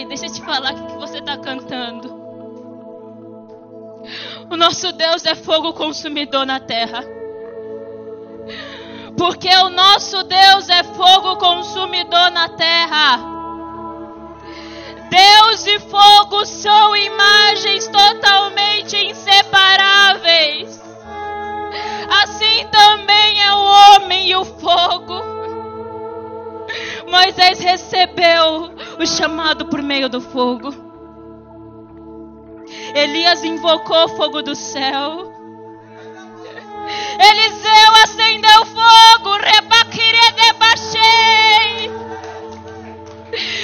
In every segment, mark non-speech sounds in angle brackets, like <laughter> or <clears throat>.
Ei, deixa eu te falar o que você está cantando. O nosso Deus é fogo consumidor na terra. Porque o nosso Deus é fogo consumidor na terra. Deus e fogo são imagens totalmente inseparáveis. Assim também é o homem e o fogo. Moisés recebeu o chamado por meio do fogo. Elias invocou o fogo do céu. Eliseu acendeu fogo.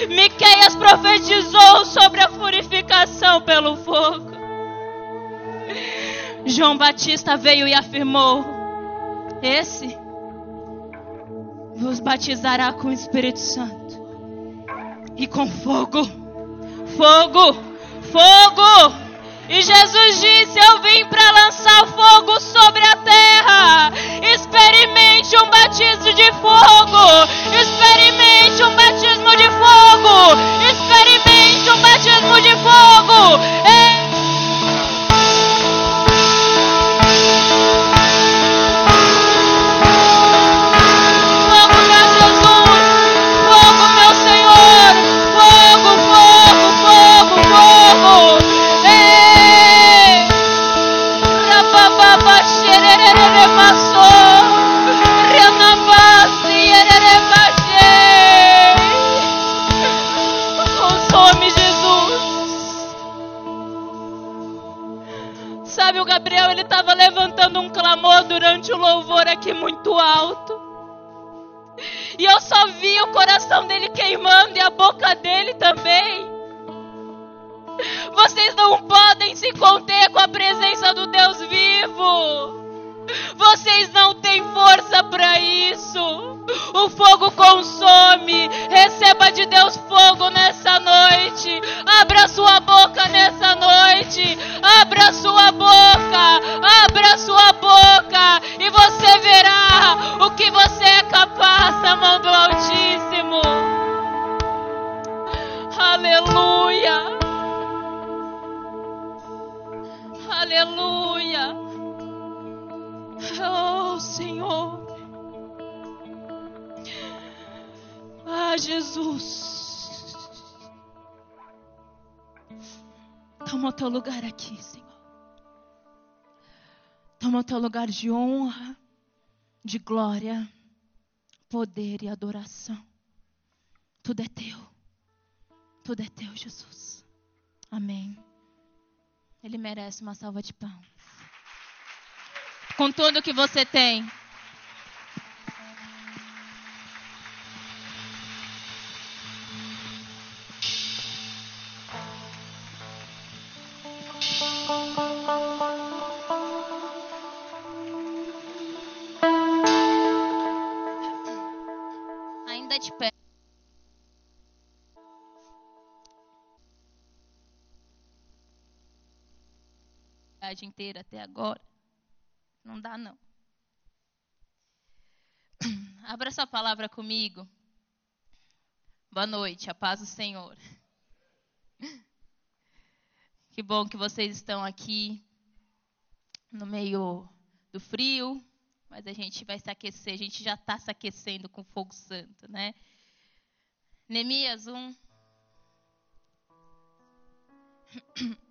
Miqueias profetizou sobre a purificação pelo fogo. João Batista veio e afirmou: Esse vos batizará com o Espírito Santo e com fogo. Fogo, fogo. E Jesus disse: Eu vim para lançar fogo sobre a terra. Experimente um batismo de fogo. Experimente um batismo de fogo. Jesus. Toma o teu lugar aqui, Senhor. Toma o teu lugar de honra, de glória, poder e adoração. Tudo é teu. Tudo é teu, Jesus. Amém. Ele merece uma salva de palmas com tudo que você tem. Inteira até agora. Não dá, não. <clears throat> Abra essa palavra comigo. Boa noite, a paz do Senhor. <laughs> Que bom que vocês estão aqui no meio do frio, mas a gente vai se aquecer, a gente já está se aquecendo com fogo santo, né? Neemias 1. <clears throat>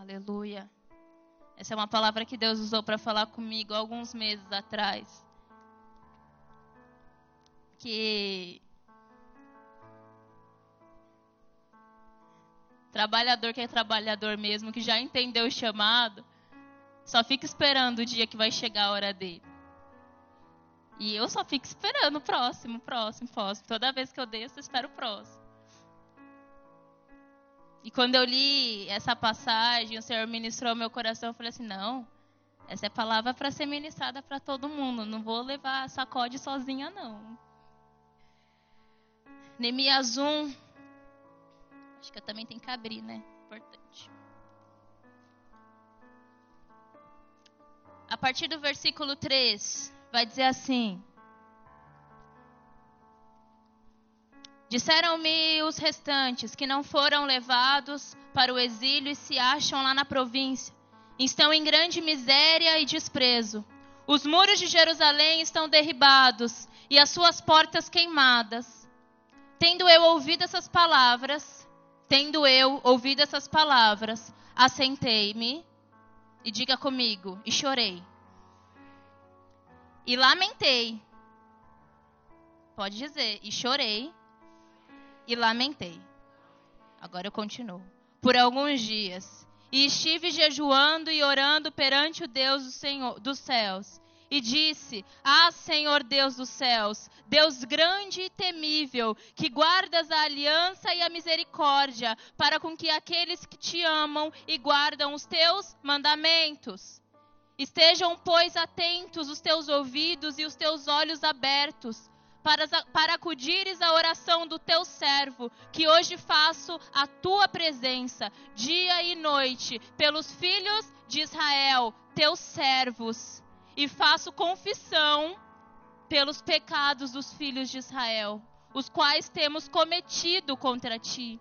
Aleluia. Essa é uma palavra que Deus usou para falar comigo alguns meses atrás. Que trabalhador que é trabalhador mesmo, que já entendeu o chamado, só fica esperando o dia que vai chegar a hora dele. E eu só fico esperando o próximo, próximo, próximo. Toda vez que eu desço, eu espero o próximo. E quando eu li essa passagem, o Senhor ministrou meu coração, eu falei assim: não, essa é palavra para ser ministrada para todo mundo. Não vou levar sacode sozinha, não. Neemias 1. Acho que eu também tenho que abrir, né? Importante. A partir do versículo 3, vai dizer assim: Disseram-me os restantes que não foram levados para o exílio e se acham lá na província. Estão em grande miséria e desprezo. Os muros de Jerusalém estão derribados e as suas portas queimadas. Tendo eu ouvido essas palavras, tendo eu ouvido essas palavras, assentei-me e diga comigo, e chorei. E lamentei. Pode dizer, e chorei e lamentei. Agora eu continuo. Por alguns dias. E estive jejuando e orando perante o Deus do Senhor, dos céus. E disse: Ah, Senhor Deus dos céus, Deus grande e temível, que guardas a aliança e a misericórdia, para com que aqueles que te amam e guardam os teus mandamentos. Estejam, pois, atentos os teus ouvidos e os teus olhos abertos para, para acudires à oração do teu servo, que hoje faço a tua presença, dia e noite, pelos filhos de Israel, teus servos, e faço confissão pelos pecados dos filhos de Israel, os quais temos cometido contra ti.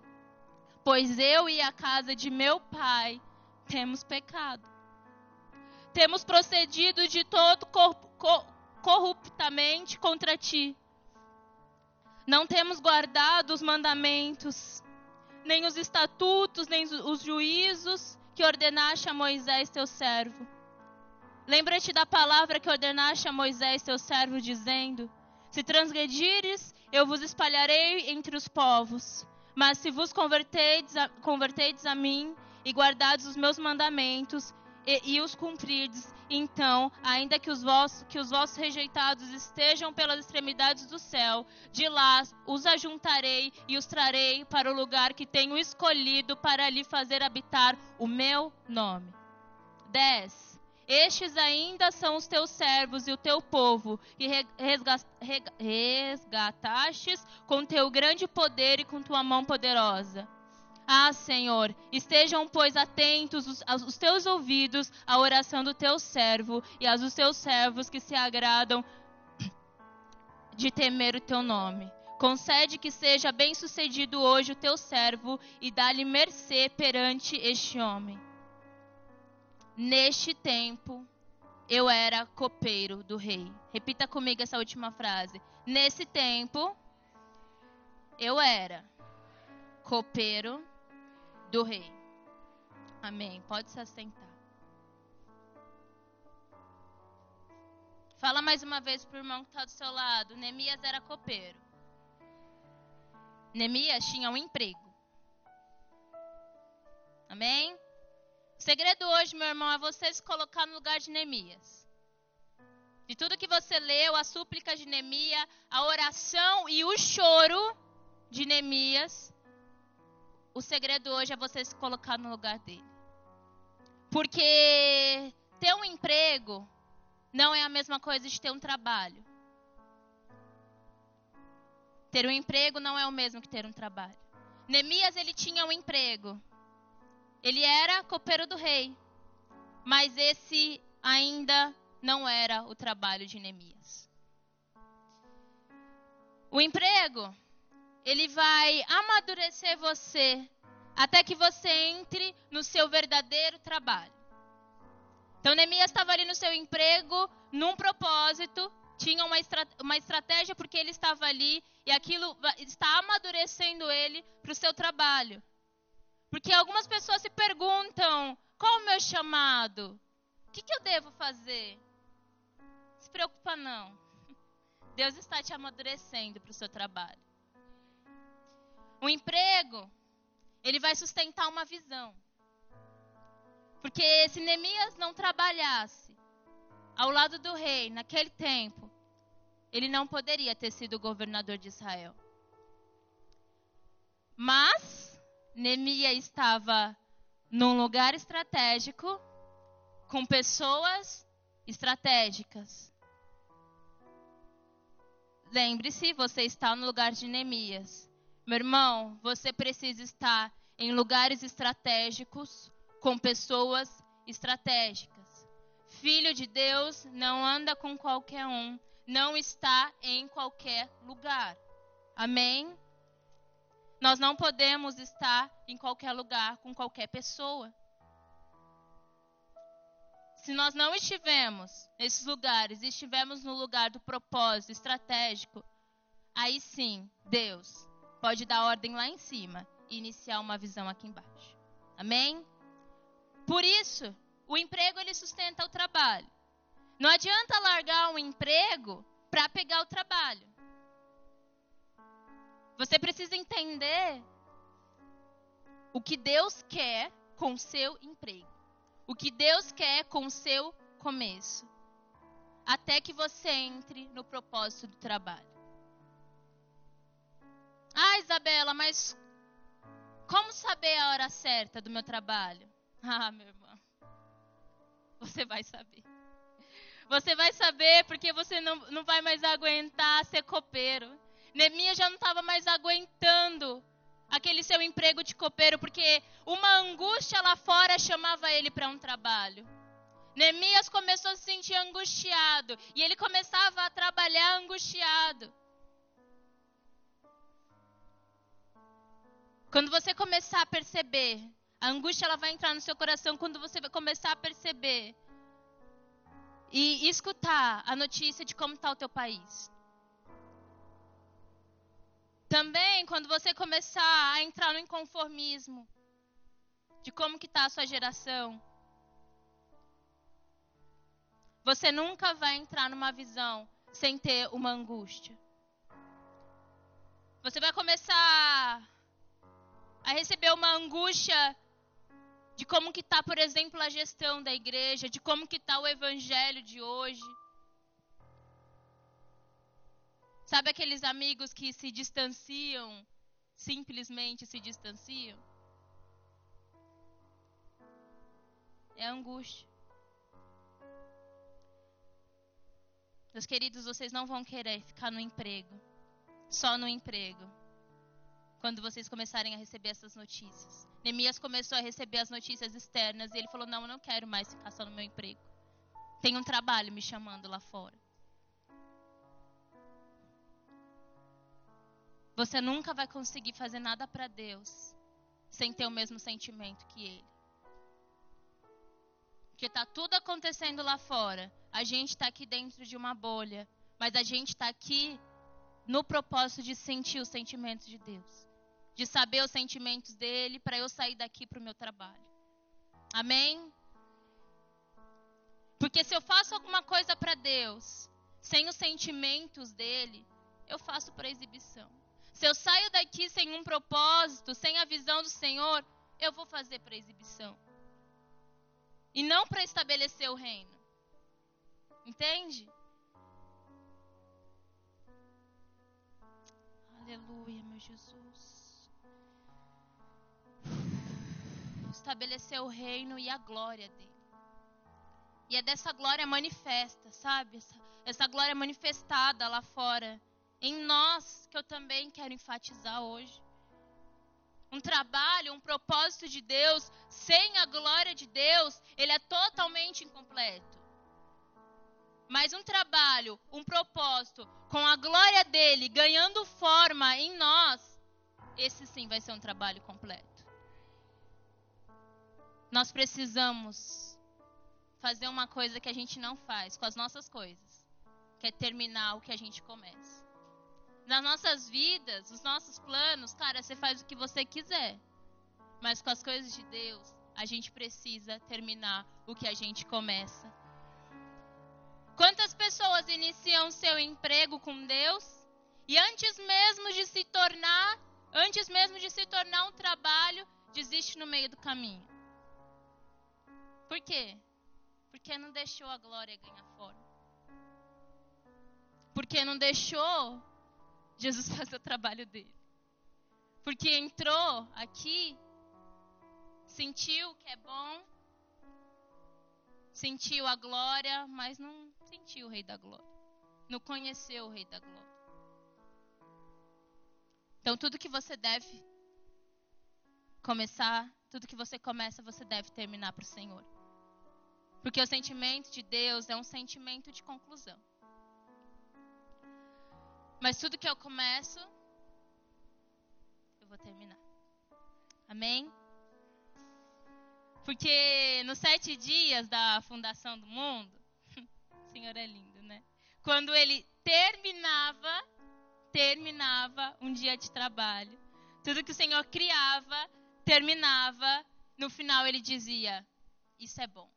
Pois eu e a casa de meu pai temos pecado. Temos procedido de todo corruptamente contra ti não temos guardado os mandamentos, nem os estatutos, nem os juízos que ordenaste a Moisés, teu servo. Lembra-te da palavra que ordenaste a Moisés, teu servo, dizendo: Se transgredires, eu vos espalharei entre os povos. Mas se vos convertedes a, a mim e guardados os meus mandamentos e, e os cumprirdes, então, ainda que os, vossos, que os vossos rejeitados estejam pelas extremidades do céu, de lá os ajuntarei e os trarei para o lugar que tenho escolhido para ali fazer habitar o meu nome. 10. Estes ainda são os teus servos e o teu povo, que resgatastes com teu grande poder e com tua mão poderosa. Ah, Senhor, estejam, pois, atentos os, os teus ouvidos à oração do teu servo e aos dos teus servos que se agradam de temer o teu nome. Concede que seja bem-sucedido hoje o teu servo e dá-lhe mercê perante este homem. Neste tempo, eu era copeiro do rei. Repita comigo essa última frase. Nesse tempo, eu era copeiro do rei. Amém. Pode se assentar. Fala mais uma vez para o irmão que está do seu lado. Neemias era copeiro. Neemias tinha um emprego. Amém? O segredo hoje, meu irmão, é você se colocar no lugar de Neemias. De tudo que você leu, a súplica de Neemias, a oração e o choro de Neemias, o segredo hoje é você se colocar no lugar dele. Porque ter um emprego não é a mesma coisa de ter um trabalho. Ter um emprego não é o mesmo que ter um trabalho. Neemias ele tinha um emprego. Ele era copeiro do rei. Mas esse ainda não era o trabalho de Neemias. O emprego ele vai amadurecer você até que você entre no seu verdadeiro trabalho. Então, Neemias estava ali no seu emprego, num propósito, tinha uma, estra uma estratégia porque ele estava ali e aquilo está amadurecendo ele para o seu trabalho. Porque algumas pessoas se perguntam: qual o meu chamado? O que, que eu devo fazer? Se preocupa, não. <laughs> Deus está te amadurecendo para o seu trabalho. O emprego, ele vai sustentar uma visão. Porque se Neemias não trabalhasse ao lado do rei naquele tempo, ele não poderia ter sido governador de Israel. Mas Neemias estava num lugar estratégico, com pessoas estratégicas. Lembre-se, você está no lugar de Neemias. Meu irmão, você precisa estar em lugares estratégicos com pessoas estratégicas. Filho de Deus não anda com qualquer um, não está em qualquer lugar. Amém? Nós não podemos estar em qualquer lugar com qualquer pessoa. Se nós não estivermos nesses lugares, estivermos no lugar do propósito estratégico, aí sim, Deus pode dar ordem lá em cima e iniciar uma visão aqui embaixo. Amém? Por isso, o emprego ele sustenta o trabalho. Não adianta largar um emprego para pegar o trabalho. Você precisa entender o que Deus quer com o seu emprego. O que Deus quer com o seu começo. Até que você entre no propósito do trabalho. Ah, Isabela, mas como saber a hora certa do meu trabalho? <laughs> Ah, meu irmão. Você vai saber. Você vai saber porque você não, não vai mais aguentar ser copeiro. Neemias já não estava mais aguentando aquele seu emprego de copeiro, porque uma angústia lá fora chamava ele para um trabalho. Neemias começou a se sentir angustiado e ele começava a trabalhar angustiado. Quando você começar a perceber, a angústia ela vai entrar no seu coração quando você vai começar a perceber e escutar a notícia de como está o teu país. Também quando você começar a entrar no inconformismo de como que está a sua geração, você nunca vai entrar numa visão sem ter uma angústia. Você vai começar a receber uma angústia de como que está, por exemplo, a gestão da igreja, de como que está o evangelho de hoje. Sabe aqueles amigos que se distanciam, simplesmente se distanciam? É angústia. Meus queridos, vocês não vão querer ficar no emprego, só no emprego, quando vocês começarem a receber essas notícias. Neemias começou a receber as notícias externas e ele falou: Não, eu não quero mais ficar só no meu emprego. Tem um trabalho me chamando lá fora. Você nunca vai conseguir fazer nada para Deus sem ter o mesmo sentimento que Ele. Porque está tudo acontecendo lá fora. A gente está aqui dentro de uma bolha. Mas a gente está aqui no propósito de sentir os sentimentos de Deus. De saber os sentimentos dele para eu sair daqui para o meu trabalho. Amém? Porque se eu faço alguma coisa para Deus sem os sentimentos dele, eu faço para exibição. Se eu saio daqui sem um propósito, sem a visão do Senhor, eu vou fazer para exibição. E não para estabelecer o reino. Entende? Aleluia, meu Jesus. Estabelecer o reino e a glória dele. E é dessa glória manifesta, sabe? Essa, essa glória manifestada lá fora em nós que eu também quero enfatizar hoje. Um trabalho, um propósito de Deus sem a glória de Deus, ele é totalmente incompleto. Mas um trabalho, um propósito com a glória dele ganhando forma em nós, esse sim vai ser um trabalho completo. Nós precisamos fazer uma coisa que a gente não faz com as nossas coisas, que é terminar o que a gente começa nas nossas vidas, os nossos planos, cara, você faz o que você quiser. Mas com as coisas de Deus, a gente precisa terminar o que a gente começa. Quantas pessoas iniciam seu emprego com Deus e antes mesmo de se tornar, antes mesmo de se tornar um trabalho, desiste no meio do caminho? Por quê? Porque não deixou a glória ganhar forma. Porque não deixou Jesus <laughs> fazer o trabalho dele. Porque entrou aqui, sentiu que é bom, sentiu a glória, mas não sentiu o Rei da Glória. Não conheceu o Rei da Glória. Então, tudo que você deve começar, tudo que você começa, você deve terminar para o Senhor. Porque o sentimento de Deus é um sentimento de conclusão. Mas tudo que eu começo, eu vou terminar. Amém? Porque nos sete dias da fundação do mundo, <laughs> o Senhor é lindo, né? Quando ele terminava, terminava um dia de trabalho. Tudo que o Senhor criava, terminava, no final ele dizia: Isso é bom.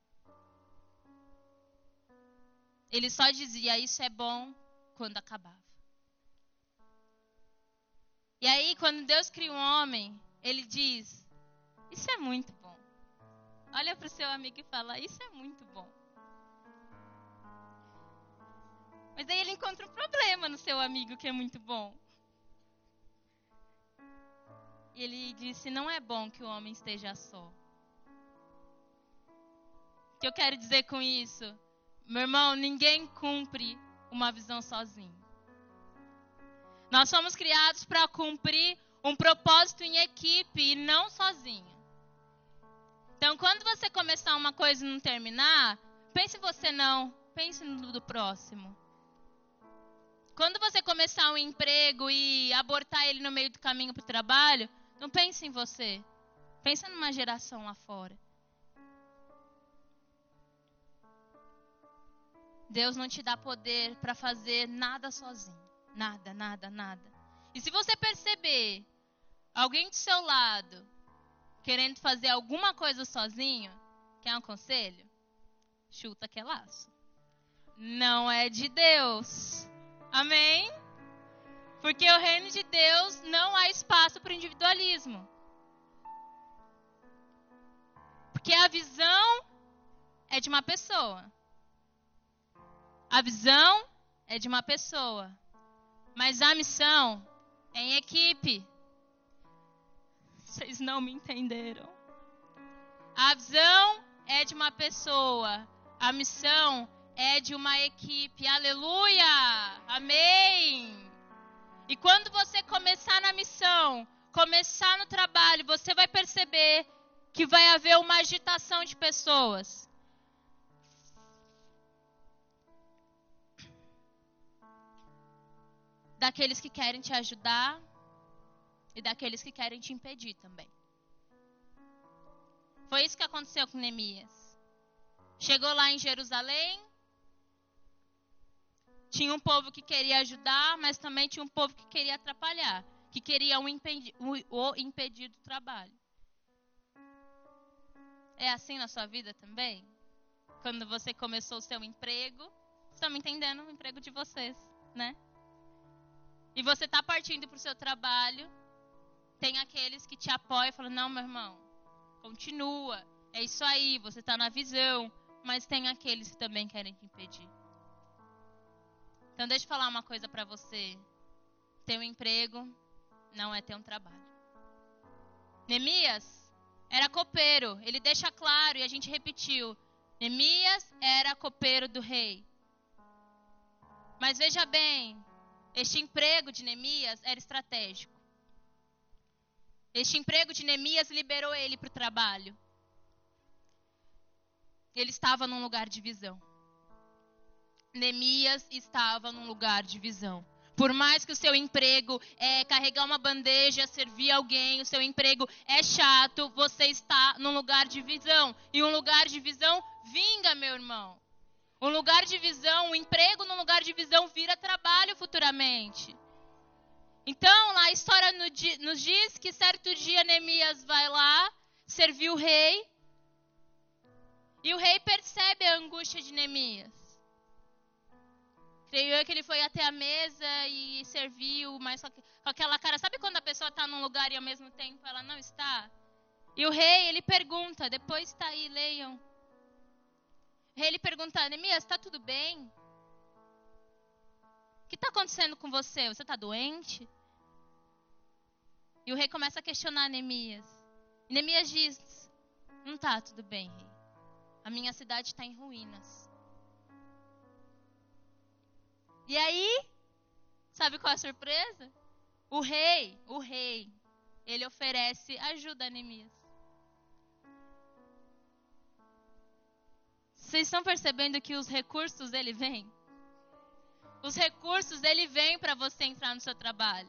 Ele só dizia: Isso é bom quando acabava. E aí, quando Deus cria um homem, ele diz: Isso é muito bom. Olha para o seu amigo e fala: Isso é muito bom. Mas aí ele encontra um problema no seu amigo que é muito bom. E ele disse: Não é bom que o homem esteja só. O que eu quero dizer com isso? Meu irmão, ninguém cumpre uma visão sozinho. Nós somos criados para cumprir um propósito em equipe e não sozinho. Então, quando você começar uma coisa e não terminar, pense você não, pense no do próximo. Quando você começar um emprego e abortar ele no meio do caminho para o trabalho, não pense em você. Pense numa geração lá fora. Deus não te dá poder para fazer nada sozinho. Nada, nada, nada. E se você perceber alguém do seu lado querendo fazer alguma coisa sozinho, quer um conselho? Chuta que é laço. Não é de Deus. Amém? Porque o reino de Deus não há espaço para individualismo. Porque a visão é de uma pessoa. A visão é de uma pessoa. Mas a missão é em equipe. Vocês não me entenderam. A visão é de uma pessoa. A missão é de uma equipe. Aleluia! Amém! E quando você começar na missão, começar no trabalho, você vai perceber que vai haver uma agitação de pessoas. Daqueles que querem te ajudar e daqueles que querem te impedir também. Foi isso que aconteceu com Neemias. Chegou lá em Jerusalém, tinha um povo que queria ajudar, mas também tinha um povo que queria atrapalhar, que queria o impedir, o impedir do trabalho. É assim na sua vida também? Quando você começou o seu emprego, me entendendo? O emprego de vocês, né? E você está partindo para o seu trabalho, tem aqueles que te apoiam e falam: não, meu irmão, continua, é isso aí, você está na visão. Mas tem aqueles que também querem te impedir. Então, deixa eu falar uma coisa para você: ter um emprego não é ter um trabalho. Neemias era copeiro, ele deixa claro e a gente repetiu: Neemias era copeiro do rei. Mas veja bem, este emprego de Neemias era estratégico. Este emprego de Neemias liberou ele para o trabalho. Ele estava num lugar de visão. Neemias estava num lugar de visão. Por mais que o seu emprego é carregar uma bandeja, servir alguém, o seu emprego é chato, você está num lugar de visão. E um lugar de visão vinga, meu irmão. Um lugar de visão, um emprego num lugar de visão vira trabalho futuramente. Então, lá a história nos diz que certo dia Neemias vai lá servir o rei. E o rei percebe a angústia de Neemias. Creio eu que ele foi até a mesa e serviu, mas com aquela cara. Sabe quando a pessoa está num lugar e ao mesmo tempo ela não está? E o rei, ele pergunta, depois está aí, leiam. Ele pergunta, Neemias, está tudo bem? O que está acontecendo com você? Você está doente? E o rei começa a questionar Neemias. E Neemias diz, não está tudo bem, rei. A minha cidade está em ruínas. E aí, sabe qual é a surpresa? O rei, o rei, ele oferece ajuda a Neemias. Vocês estão percebendo que os recursos ele vem? Os recursos ele vem para você entrar no seu trabalho.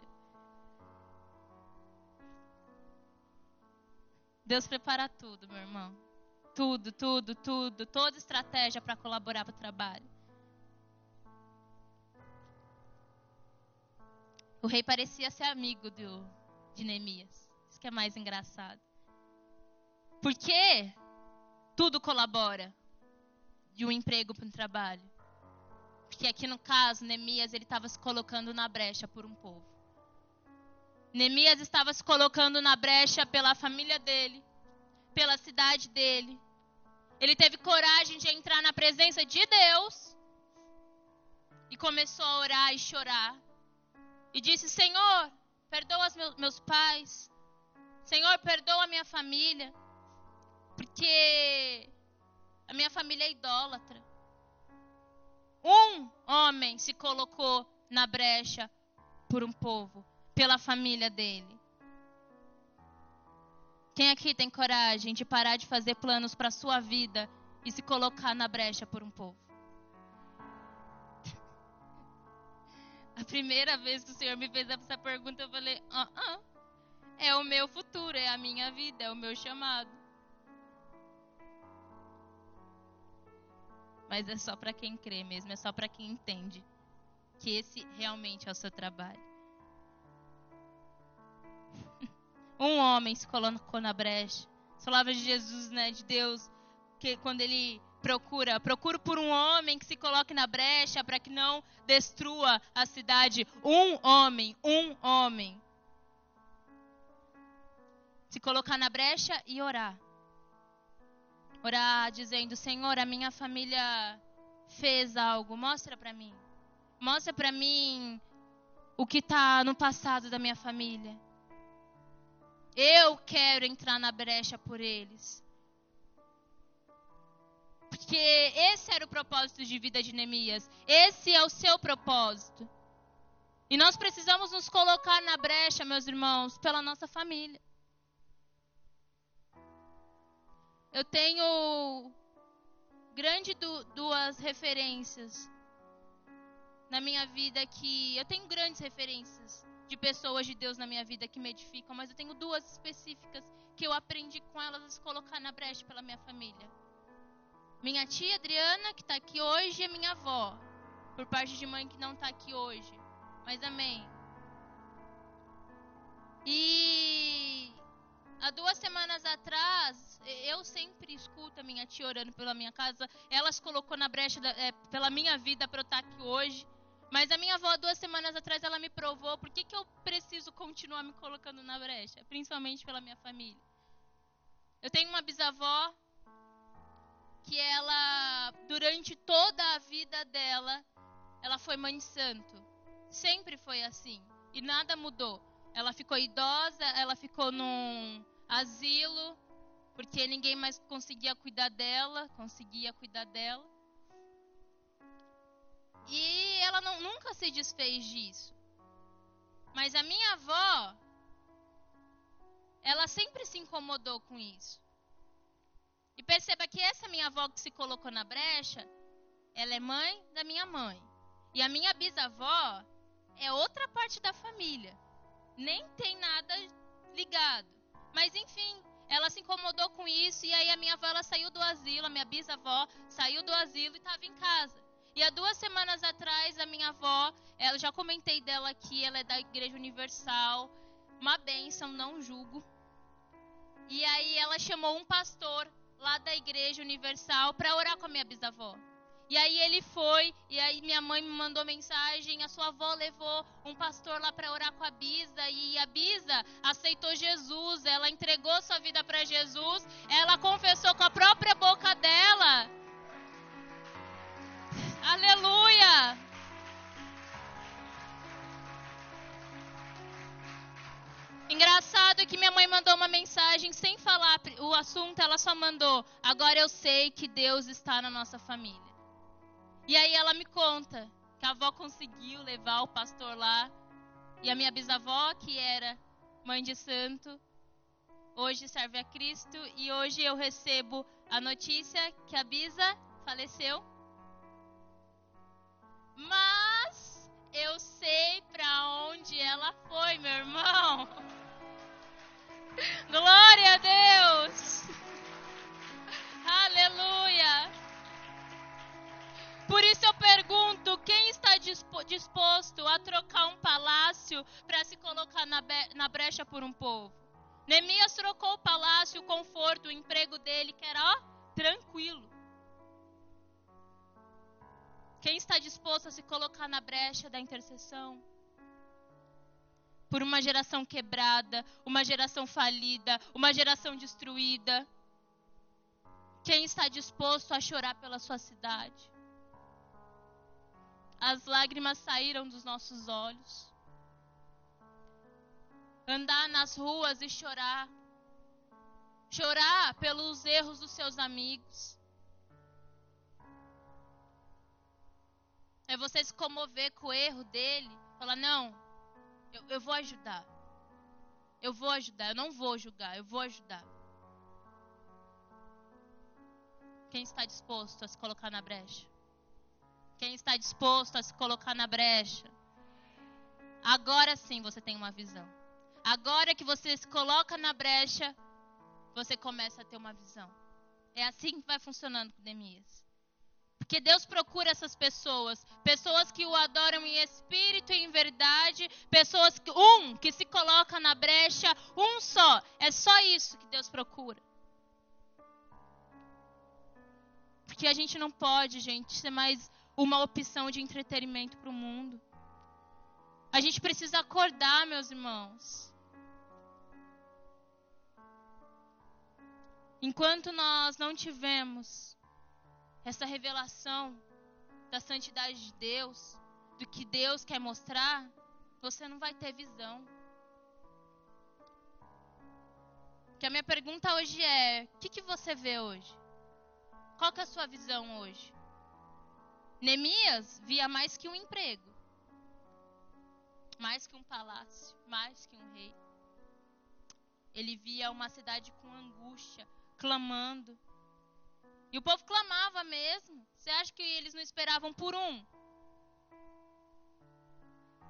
Deus prepara tudo, meu irmão. Tudo, tudo, tudo. Toda estratégia para colaborar para o trabalho. O rei parecia ser amigo do, de Neemias. Isso que é mais engraçado. Porque tudo colabora de um emprego para um trabalho. Porque aqui no caso, Neemias ele estava se colocando na brecha por um povo. Neemias estava se colocando na brecha pela família dele, pela cidade dele. Ele teve coragem de entrar na presença de Deus e começou a orar e chorar. E disse: Senhor, perdoa meus pais. Senhor, perdoa a minha família. Porque a minha família é idólatra. Um homem se colocou na brecha por um povo pela família dele. Quem aqui tem coragem de parar de fazer planos para sua vida e se colocar na brecha por um povo? <laughs> A primeira vez que o Senhor me fez essa pergunta, eu falei: ah, ah, é o meu futuro, é a minha vida, é o meu chamado. Mas é só para quem crê mesmo, é só para quem entende que esse realmente é o seu trabalho. <laughs> um homem se colocou na brecha. As palavras de Jesus, né, de Deus, que quando ele procura, procura por um homem que se coloque na brecha para que não destrua a cidade. Um homem, um homem. Se colocar na brecha e orar. Orar dizendo: Senhor, a minha família fez algo, mostra para mim. Mostra para mim o que está no passado da minha família. Eu quero entrar na brecha por eles. Porque esse era o propósito de vida de Neemias. Esse é o seu propósito. E nós precisamos nos colocar na brecha, meus irmãos, pela nossa família. Eu tenho grande du duas referências na minha vida que eu tenho grandes referências de pessoas de Deus na minha vida que me edificam, mas eu tenho duas específicas que eu aprendi com elas a se colocar na brecha pela minha família. Minha tia Adriana, que está aqui hoje, e minha avó, por parte de mãe que não está aqui hoje. Mas amém. E há duas semanas atrás, eu sempre escuto a minha tia orando pela minha casa. Ela se colocou na brecha da, é, pela minha vida para eu estar aqui hoje. Mas a minha avó, duas semanas atrás, ela me provou por que, que eu preciso continuar me colocando na brecha, principalmente pela minha família. Eu tenho uma bisavó que ela, durante toda a vida dela, ela foi mãe santo. Sempre foi assim. E nada mudou. Ela ficou idosa, ela ficou num asilo, porque ninguém mais conseguia cuidar dela, conseguia cuidar dela. E ela não, nunca se desfez disso. Mas a minha avó, ela sempre se incomodou com isso. E perceba que essa minha avó que se colocou na brecha, ela é mãe da minha mãe. E a minha bisavó é outra parte da família. Nem tem nada ligado. Mas enfim, ela se incomodou com isso e aí a minha avó ela saiu do asilo, a minha bisavó saiu do asilo e estava em casa. E há duas semanas atrás, a minha avó, ela já comentei dela aqui, ela é da Igreja Universal, uma bênção, não julgo. E aí ela chamou um pastor lá da Igreja Universal para orar com a minha bisavó. E aí ele foi, e aí minha mãe me mandou mensagem, a sua avó levou um pastor lá para orar com a Bisa, e a Bisa aceitou Jesus, ela entregou sua vida para Jesus, ela confessou com a própria boca dela Aleluia! Engraçado que minha mãe mandou uma mensagem sem falar o assunto, ela só mandou: Agora eu sei que Deus está na nossa família. E aí ela me conta que a avó conseguiu levar o pastor lá. E a minha bisavó, que era mãe de santo, hoje serve a Cristo. E hoje eu recebo a notícia que a Bisa faleceu. Mas eu sei para onde ela foi, meu irmão. <laughs> Glória a Deus. <laughs> Aleluia. Por isso eu pergunto: quem está disposto a trocar um palácio para se colocar na, brecha por um povo? Neemias trocou o palácio, o conforto, o emprego dele, que era ó, tranquilo. Quem está disposto a se colocar na brecha da intercessão? Por uma geração quebrada, uma geração falida, uma geração destruída. Quem está disposto a chorar pela sua cidade? As lágrimas saíram dos nossos olhos. Andar nas ruas e chorar. Chorar pelos erros dos seus amigos. É você se comover com o erro dele. Falar, não, eu, eu vou ajudar. Eu vou ajudar. Eu não vou julgar, eu vou ajudar. Quem está disposto a se colocar na brecha? Quem está disposto a se colocar na brecha? Agora sim você tem uma visão. Agora que você se coloca na brecha, você começa a ter uma visão. É assim que vai funcionando com Neemias. Porque Deus procura essas pessoas, pessoas que o adoram em espírito e em verdade, pessoas que um que se coloca na brecha, um só. É só isso que Deus procura. Porque a gente não pode, gente, ser mais uma opção de entretenimento para o mundo. A gente precisa acordar, meus irmãos. Enquanto nós não tivemos essa revelação da santidade de Deus, do que Deus quer mostrar, você não vai ter visão. Que a minha pergunta hoje é: o que, que você vê hoje? Qual que é a sua visão hoje? Neemias via mais que um emprego, mais que um palácio, mais que um rei. Ele via uma cidade com angústia, clamando. E o povo clamava mesmo. Você acha que eles não esperavam por um?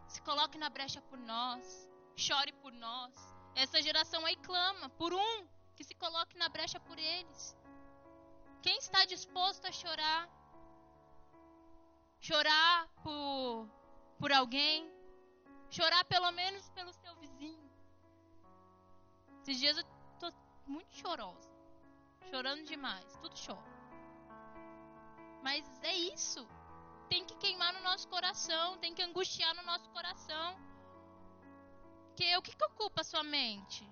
Se coloque na brecha por nós. Chore por nós. Essa geração aí clama por um que se coloque na brecha por eles. Quem está disposto a chorar? Chorar por, por alguém? Chorar pelo menos pelo seu vizinho. Esses dias eu tô muito chorosa. Chorando demais. Tudo chora. Mas é isso. Tem que queimar no nosso coração, tem que angustiar no nosso coração. Porque o que, que ocupa a sua mente?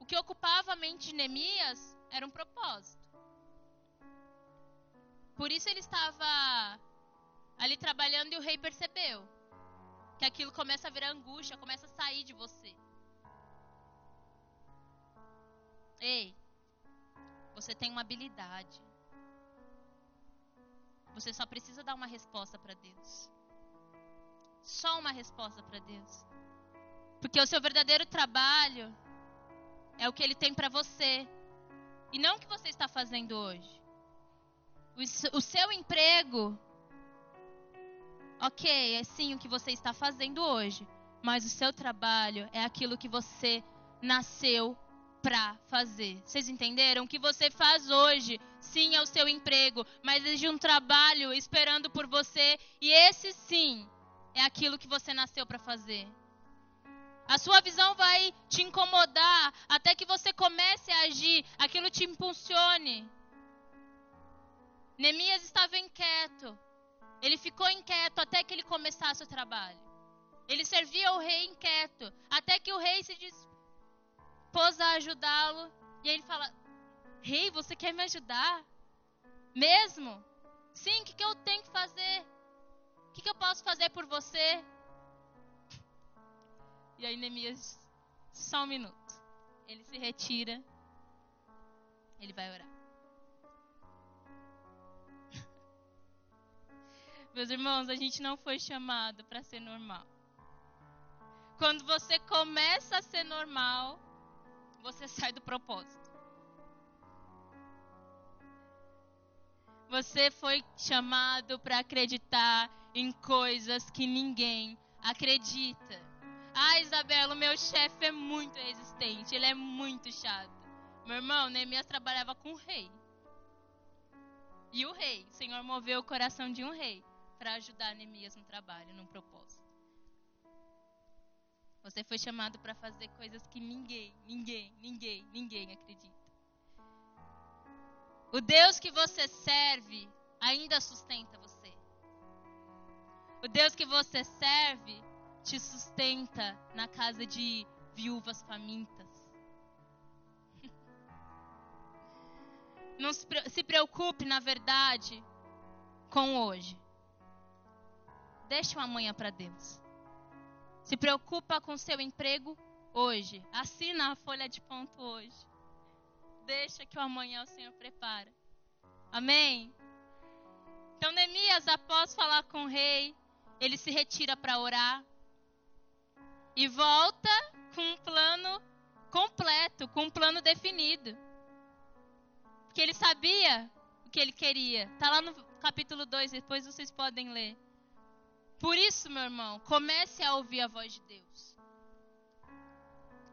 O que ocupava a mente de Neemias era um propósito. Por isso ele estava ali trabalhando e o rei percebeu que aquilo começa a virar angústia, começa a sair de você. Ei, você tem uma habilidade. Você só precisa dar uma resposta para Deus. Só uma resposta para Deus. Porque o seu verdadeiro trabalho é o que ele tem para você. E não o que você está fazendo hoje. O, seu emprego, ok, é sim o que você está fazendo hoje. Mas o seu trabalho é aquilo que você nasceu para fazer. Vocês entenderam? O que você faz hoje, sim, é o seu emprego, mas existe um trabalho esperando por você e esse sim é aquilo que você nasceu para fazer. A sua visão vai te incomodar até que você comece a agir, aquilo te impulsione. Neemias estava inquieto. Ele ficou inquieto até que ele começasse o trabalho. Ele servia o rei inquieto, até que o rei se disse pôs a ajudá-lo. E ele fala: Rei, você quer me ajudar? Mesmo? Sim, o que, que eu tenho que fazer? O que, que eu posso fazer por você? E aí Neemias, só um minuto. Ele se retira. Ele vai orar. Meus irmãos, a gente não foi chamado para ser normal. Quando você começa a ser normal, você <laughs> sai do propósito. Você foi chamado para acreditar em coisas que ninguém acredita. Ah, Isabela, o meu chefe é muito resistente, ele é muito chato. Meu irmão, Neemias trabalhava com o rei. E o rei, o Senhor moveu o coração de um rei para ajudar Neemias no trabalho, num propósito. Você foi chamado para fazer coisas que ninguém, ninguém, ninguém, ninguém acredita. O Deus que você serve ainda sustenta você. O Deus que você serve te sustenta na casa de viúvas famintas. <laughs> Não se preocupe, na verdade, com hoje. Deixe o amanhã para Deus. Se preocupa com seu emprego hoje. Assina a folha de ponto hoje. Deixa que o amanhã o Senhor prepara. Amém? Então, Neemias, após falar com o rei, ele se retira para orar e volta com um plano completo, com um plano definido. Porque ele sabia o que ele queria. Está lá no capítulo 2, depois vocês podem ler. Por isso, meu irmão, comece a ouvir a voz de Deus.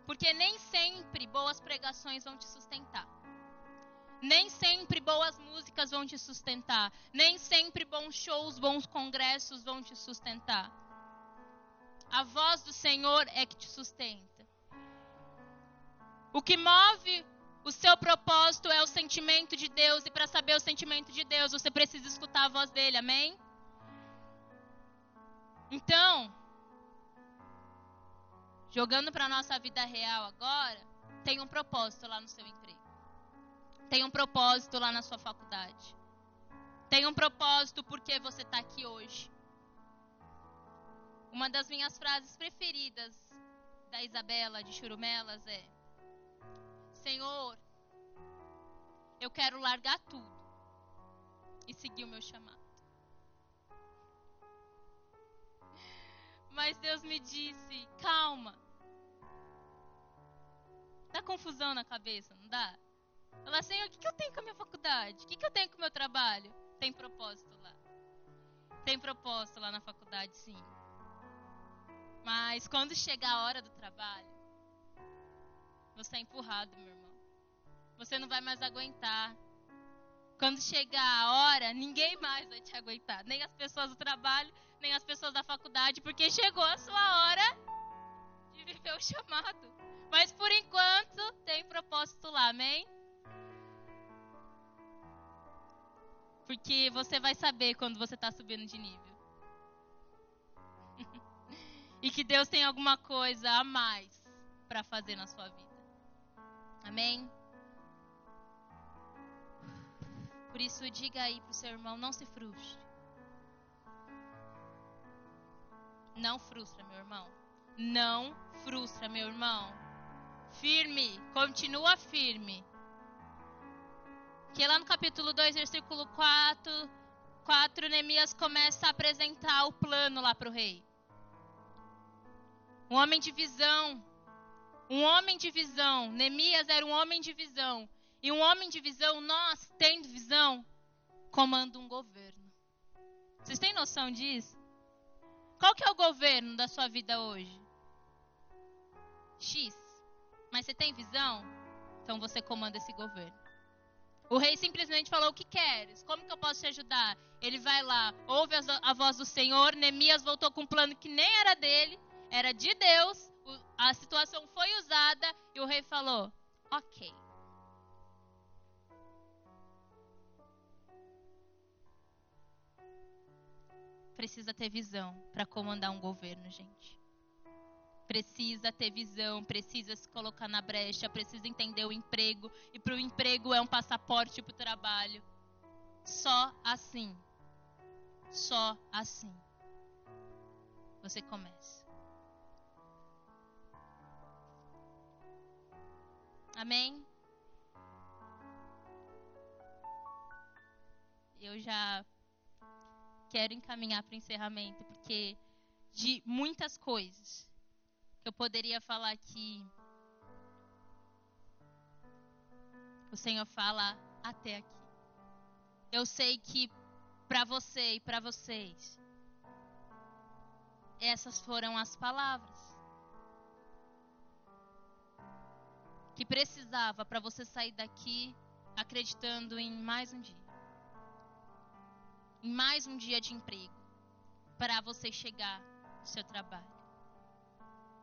Porque nem sempre boas pregações vão te sustentar. Nem sempre boas músicas vão te sustentar. Nem sempre bons shows, bons congressos vão te sustentar. A voz do Senhor é que te sustenta. O que move o seu propósito é o sentimento de Deus. E para saber o sentimento de Deus, você precisa escutar a voz dele. Amém? Então, jogando para nossa vida real agora, tem um propósito lá no seu emprego. Tem um propósito lá na sua faculdade. Tem um propósito porque você está aqui hoje. Uma das minhas frases preferidas da Isabela de Churumelas é: Senhor, eu quero largar tudo e seguir o meu chamado. Mas Deus me disse: calma. Dá confusão na cabeça, não dá? Ela, Senhor, o que, que eu tenho com a minha faculdade? O que, que eu tenho com o meu trabalho? Tem propósito lá. Tem propósito lá na faculdade, sim. Mas quando chegar a hora do trabalho, você é empurrado, meu irmão. Você não vai mais aguentar. Quando chegar a hora, ninguém mais vai te aguentar. Nem as pessoas do trabalho, nem as pessoas da faculdade, porque chegou a sua hora de viver o chamado. Mas por enquanto tem propósito lá, amém? Porque você vai saber quando você está subindo de nível. <laughs> e que Deus tem alguma coisa a mais para fazer na sua vida. Amém? Por isso, diga aí para o seu irmão: não se frustre. Não frustra, meu irmão. Não frustra, meu irmão. Firme, continua firme. Que lá no capítulo 2, versículo 4, 4, Neemias começa a apresentar o plano lá para o rei. Um homem de visão. Um homem de visão. Neemias era um homem de visão. E um homem de visão, nós, tendo visão, comanda um governo. Vocês têm noção disso? Qual que é o governo da sua vida hoje? X. Mas você tem visão? Então você comanda esse governo. O rei simplesmente falou: O que queres? Como que eu posso te ajudar? Ele vai lá, ouve a, voz do Senhor. Neemias voltou com um plano que nem era dele, era de Deus. a situação foi usada e o rei falou: Ok. Precisa ter visão para comandar um governo, gente. Precisa ter visão, precisa se colocar na brecha, precisa entender o emprego. E para o emprego é um passaporte para o trabalho. Só assim. Só assim. Você começa. Amém? Eu já quero encaminhar para o encerramento, porque de muitas coisas que eu poderia falar aqui, o Senhor fala até aqui. Eu sei que para você e para vocês, essas foram as palavras que precisava para você sair daqui acreditando em mais um dia. Em mais um dia de emprego. Para você chegar no seu trabalho.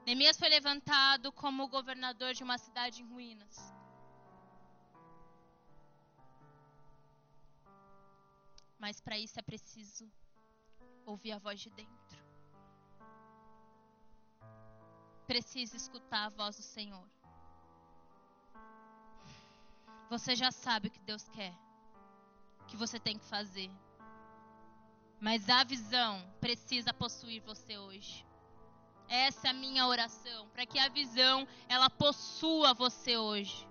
Neemias foi levantado como governador de uma cidade em ruínas. Mas para isso é preciso ouvir a voz de dentro. Precisa escutar a voz do Senhor. Você já sabe o que Deus quer, o que você tem que fazer. Mas a visão precisa possuir você hoje. Essa é a minha oração, para que a visão ela possua você hoje.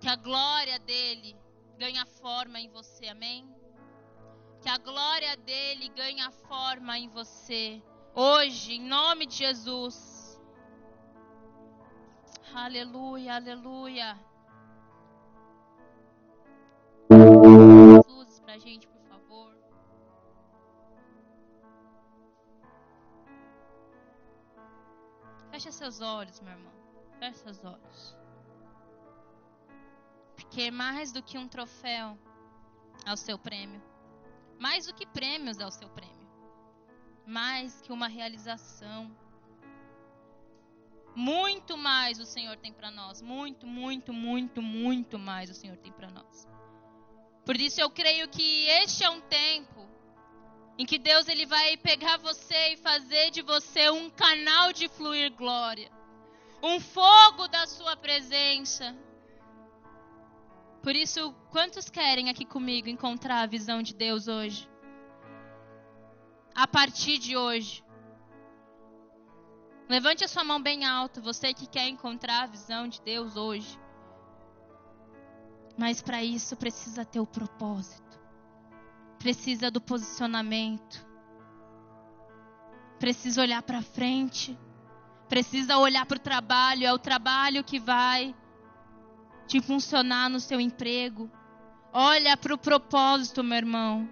Que a glória dele ganhe forma em você, amém? Que a glória dele ganhe forma em você hoje, em nome de Jesus. Aleluia, aleluia. Luzes pra gente, por favor. Feche seus olhos, meu irmão. Feche seus olhos. Porque mais do que um troféu é o seu prêmio. Mais do que prêmios é o seu prêmio. Mais que uma realização muito mais o Senhor tem para nós. Muito, muito, muito, muito mais o Senhor tem para nós. Por isso eu creio que este é um tempo em que Deus ele vai pegar você e fazer de você um canal de fluir glória. Um fogo da sua presença. Por isso, quantos querem aqui comigo encontrar a visão de Deus hoje? A partir de hoje. Levante a sua mão bem alto, você que quer encontrar a visão de Deus hoje. Mas para isso precisa ter o propósito. Precisa do posicionamento. Precisa olhar para frente. Precisa olhar para o trabalho, é o trabalho que vai te funcionar no seu emprego. Olha para o propósito, meu irmão.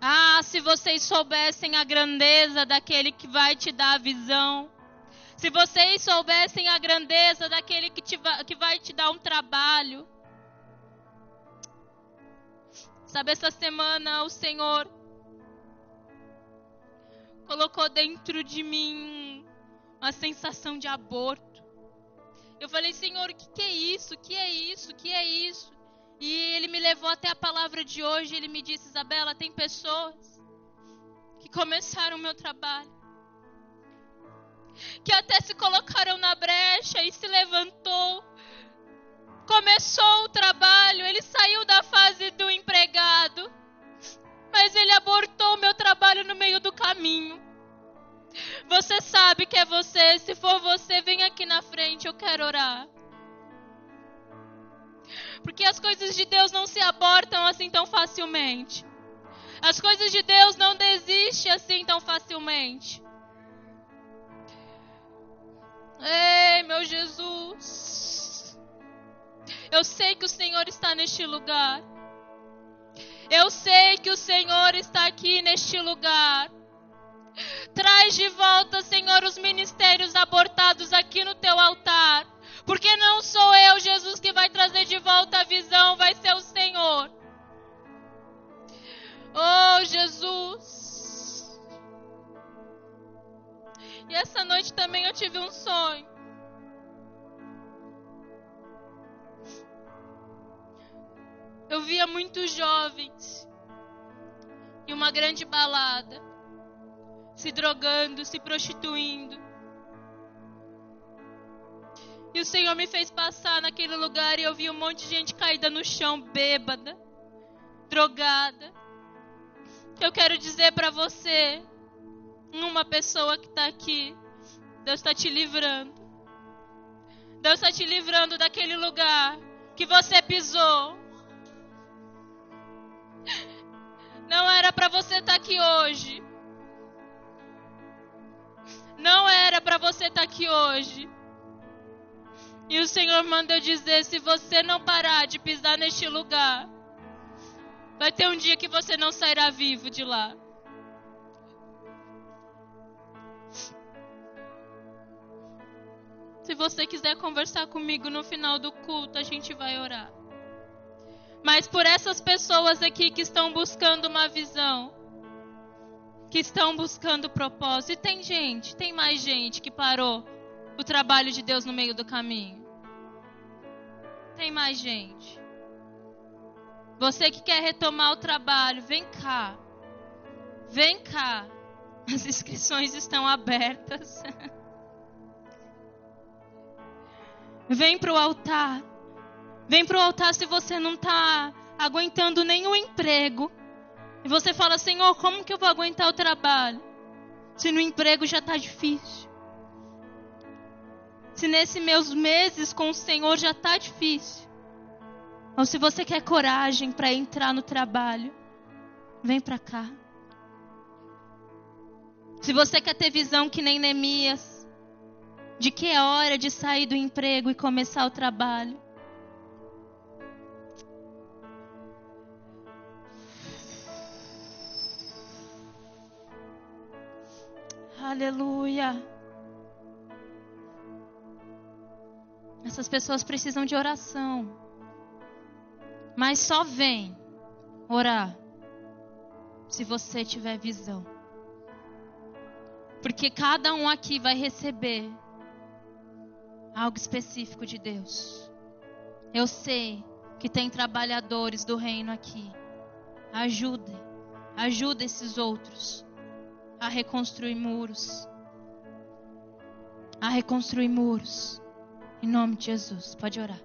Ah, se vocês soubessem a grandeza daquele que vai te dar a visão. Se vocês soubessem a grandeza daquele que, te, que vai te dar um trabalho. Sabe, essa semana o Senhor colocou dentro de mim uma sensação de aborto. Eu falei, Senhor, o que, que é isso? O que é isso? O que é isso? E ele me levou até a palavra de hoje. Ele me disse, Isabela, tem pessoas que começaram o meu trabalho que até se colocaram na brecha e se levantou. Começou o trabalho, ele saiu da fase do empregado, facilmente. As coisas de Deus não desistem assim tão facilmente. Ei, meu Jesus. Eu sei que o Senhor está neste lugar. Eu sei que o Senhor está aqui neste lugar. Traz de volta, Senhor, os ministérios abortados aqui no teu altar. Porque não sou eu, Jesus, que vai trazer de volta a visão, vai ser o Senhor. Oh, Jesus. E essa noite também eu tive um sonho. Eu via muitos jovens em uma grande balada, se drogando, se prostituindo. E o Senhor me fez passar naquele lugar e eu vi um monte de gente caída no chão, bêbada, drogada. Eu quero dizer para você uma pessoa que está aqui. Deus está te livrando. Deus está te livrando daquele lugar que você pisou. Não era para você estar tá aqui hoje. Não era para você estar tá aqui hoje. E o Senhor manda eu dizer: se você não parar de pisar neste lugar, vai ter um dia que você não sairá vivo de lá. Se você quiser conversar comigo no final do culto, a gente vai orar. Mas por essas pessoas aqui que estão buscando uma visão, que estão buscando propósito. E tem gente, tem mais gente que parou o trabalho de Deus no meio do caminho. Tem mais gente. Você que quer retomar o trabalho, vem cá. Vem cá. As <laughs> inscrições estão abertas. <laughs> Vem para o altar. Vem para o altar se você não está aguentando nenhum emprego. E você fala, Senhor, como que eu vou aguentar o trabalho? Se no emprego já está difícil. Se nesses meus meses com o Senhor já está difícil. Ou se você quer coragem para entrar no trabalho, vem para cá. Se você quer ter visão que nem Neemias, de que é hora de sair do emprego e começar o trabalho. Aleluia. Essas pessoas precisam de oração. Mas só vem orar se você tiver visão. Porque cada um aqui vai receber algo específico de Deus. Eu sei que tem trabalhadores do reino aqui. Ajude, ajude esses outros a reconstruir muros. A reconstruir muros. Em nome de Jesus. Pode orar.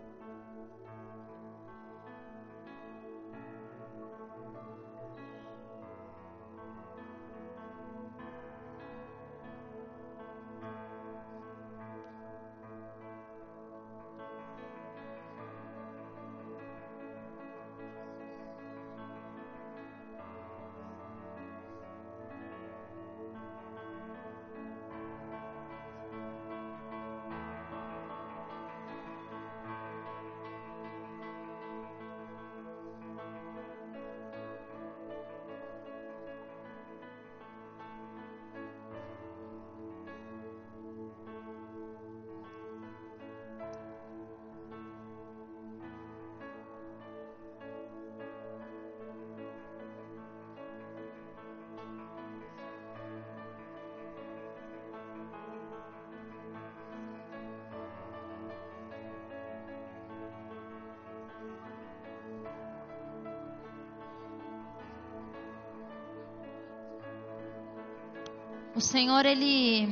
O Senhor ele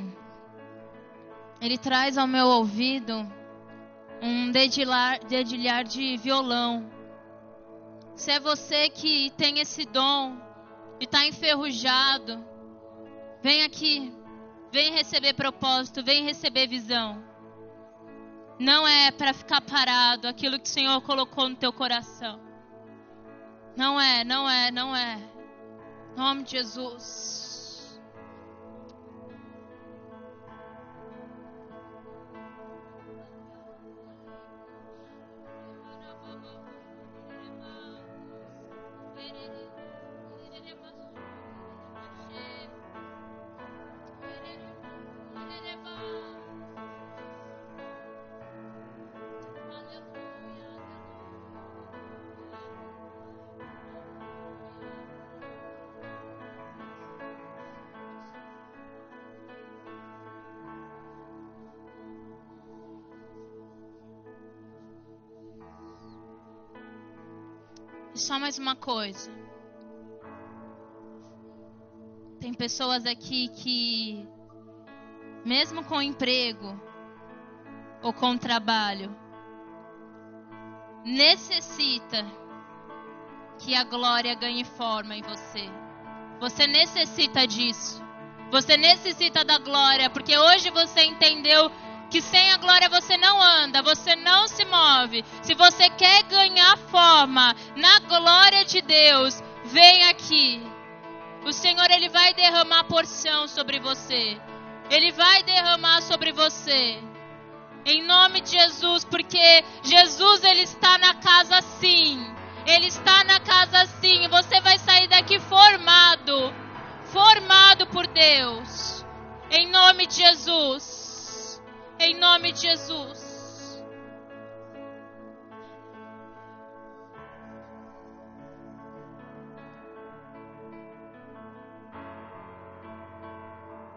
ele traz ao meu ouvido um dedilhar, dedilhar de violão. Se é você que tem esse dom e está enferrujado, vem aqui, vem receber propósito, vem receber visão. Não é para ficar parado aquilo que o Senhor colocou no teu coração. Não é, não é, não é. Em nome de Jesus. Só mais uma coisa. Tem pessoas aqui que, mesmo com emprego ou com trabalho, necessita que a glória ganhe forma em você. Você necessita disso. Você necessita da glória, porque hoje você entendeu que sem a glória você não anda, você não se move. Se você quer ganhar forma na glória de Deus, vem aqui. O Senhor ele vai derramar porção sobre você. Ele vai derramar sobre você. Em nome de Jesus, porque Jesus ele está na casa sim. Ele está na casa sim. Você vai sair daqui formado, formado por Deus. Em nome de Jesus. Em nome de Jesus.